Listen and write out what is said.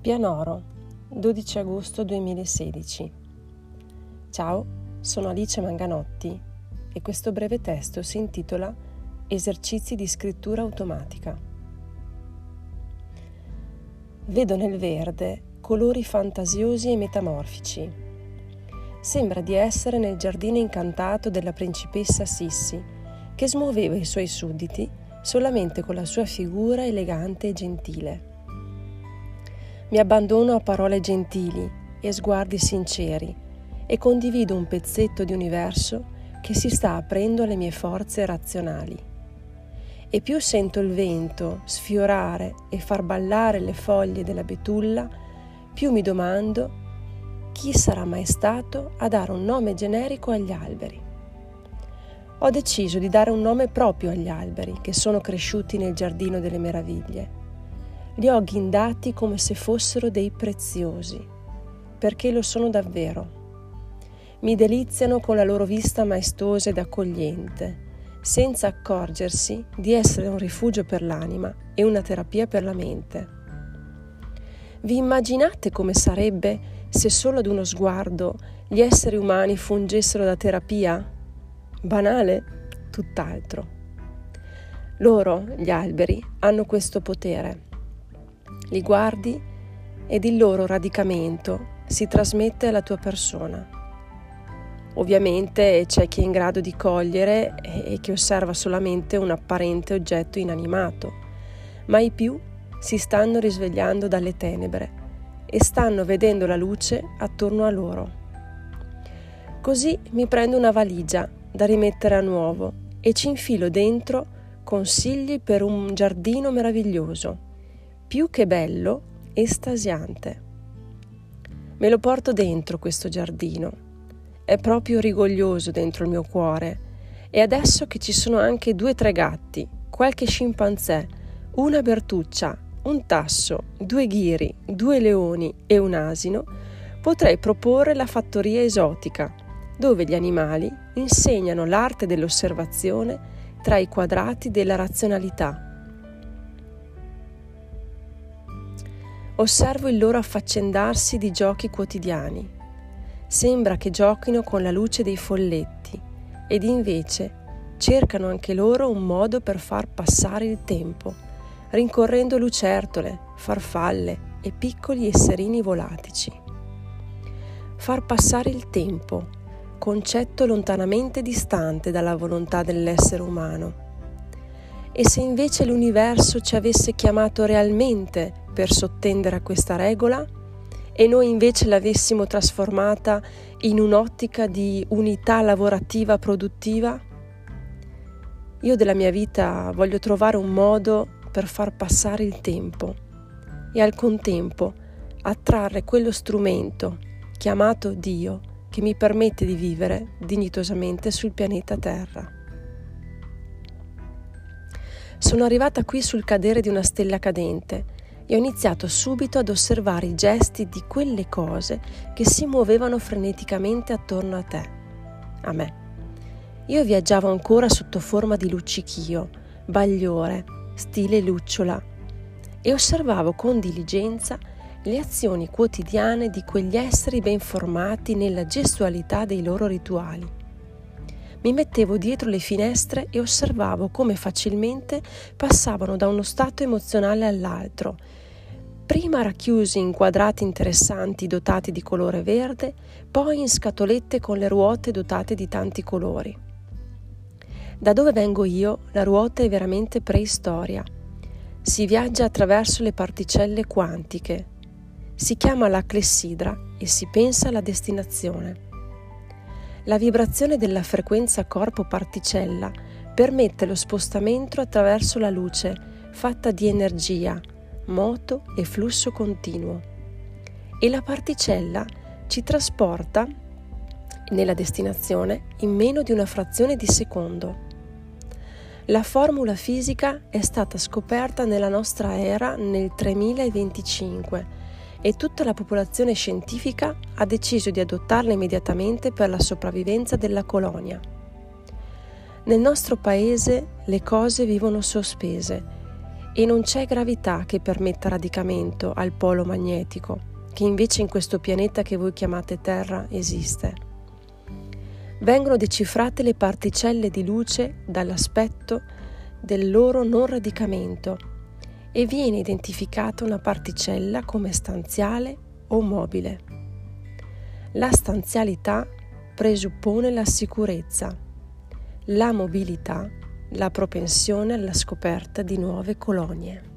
Pianoro, 12 agosto 2016. Ciao, sono Alice Manganotti e questo breve testo si intitola Esercizi di scrittura automatica. Vedo nel verde colori fantasiosi e metamorfici. Sembra di essere nel giardino incantato della principessa Sissi, che smuoveva i suoi sudditi solamente con la sua figura elegante e gentile. Mi abbandono a parole gentili e sguardi sinceri e condivido un pezzetto di universo che si sta aprendo alle mie forze razionali e più sento il vento sfiorare e far ballare le foglie della betulla, più mi domando chi sarà mai stato a dare un nome generico agli alberi. Ho deciso di dare un nome proprio agli alberi che sono cresciuti nel giardino delle meraviglie. Li ho ghindati come se fossero dei preziosi, perché lo sono davvero. Mi deliziano con la loro vista maestosa ed accogliente senza accorgersi di essere un rifugio per l'anima e una terapia per la mente. Vi immaginate come sarebbe se solo ad uno sguardo gli esseri umani fungessero da terapia? Banale? Tutt'altro. Loro, gli alberi, hanno questo potere. Li guardi ed il loro radicamento si trasmette alla tua persona. Ovviamente c'è chi è in grado di cogliere e che osserva solamente un apparente oggetto inanimato, ma i più si stanno risvegliando dalle tenebre e stanno vedendo la luce attorno a loro. Così mi prendo una valigia da rimettere a nuovo e ci infilo dentro consigli per un giardino meraviglioso, più che bello, estasiante. Me lo porto dentro questo giardino è proprio rigoglioso dentro il mio cuore. E adesso che ci sono anche due o tre gatti, qualche scimpanzé, una bertuccia, un tasso, due ghiri, due leoni e un asino, potrei proporre la fattoria esotica, dove gli animali insegnano l'arte dell'osservazione tra i quadrati della razionalità. Osservo il loro affaccendarsi di giochi quotidiani Sembra che giochino con la luce dei folletti ed invece cercano anche loro un modo per far passare il tempo, rincorrendo lucertole, farfalle e piccoli esserini volatici. Far passare il tempo, concetto lontanamente distante dalla volontà dell'essere umano. E se invece l'universo ci avesse chiamato realmente per sottendere a questa regola? e noi invece l'avessimo trasformata in un'ottica di unità lavorativa produttiva? Io della mia vita voglio trovare un modo per far passare il tempo e al contempo attrarre quello strumento chiamato Dio che mi permette di vivere dignitosamente sul pianeta Terra. Sono arrivata qui sul cadere di una stella cadente e ho iniziato subito ad osservare i gesti di quelle cose che si muovevano freneticamente attorno a te, a me. Io viaggiavo ancora sotto forma di luccichio, bagliore, stile lucciola e osservavo con diligenza le azioni quotidiane di quegli esseri ben formati nella gestualità dei loro rituali. Mi mettevo dietro le finestre e osservavo come facilmente passavano da uno stato emozionale all'altro, prima racchiusi in quadrati interessanti dotati di colore verde, poi in scatolette con le ruote dotate di tanti colori. Da dove vengo io, la ruota è veramente preistoria. Si viaggia attraverso le particelle quantiche. Si chiama la clessidra e si pensa alla destinazione. La vibrazione della frequenza corpo-particella permette lo spostamento attraverso la luce, fatta di energia, moto e flusso continuo e la particella ci trasporta nella destinazione in meno di una frazione di secondo. La formula fisica è stata scoperta nella nostra era nel 3025 e tutta la popolazione scientifica ha deciso di adottarla immediatamente per la sopravvivenza della colonia. Nel nostro paese le cose vivono sospese e non c'è gravità che permetta radicamento al polo magnetico, che invece in questo pianeta che voi chiamate Terra esiste. Vengono decifrate le particelle di luce dall'aspetto del loro non radicamento e viene identificata una particella come stanziale o mobile. La stanzialità presuppone la sicurezza, la mobilità la propensione alla scoperta di nuove colonie.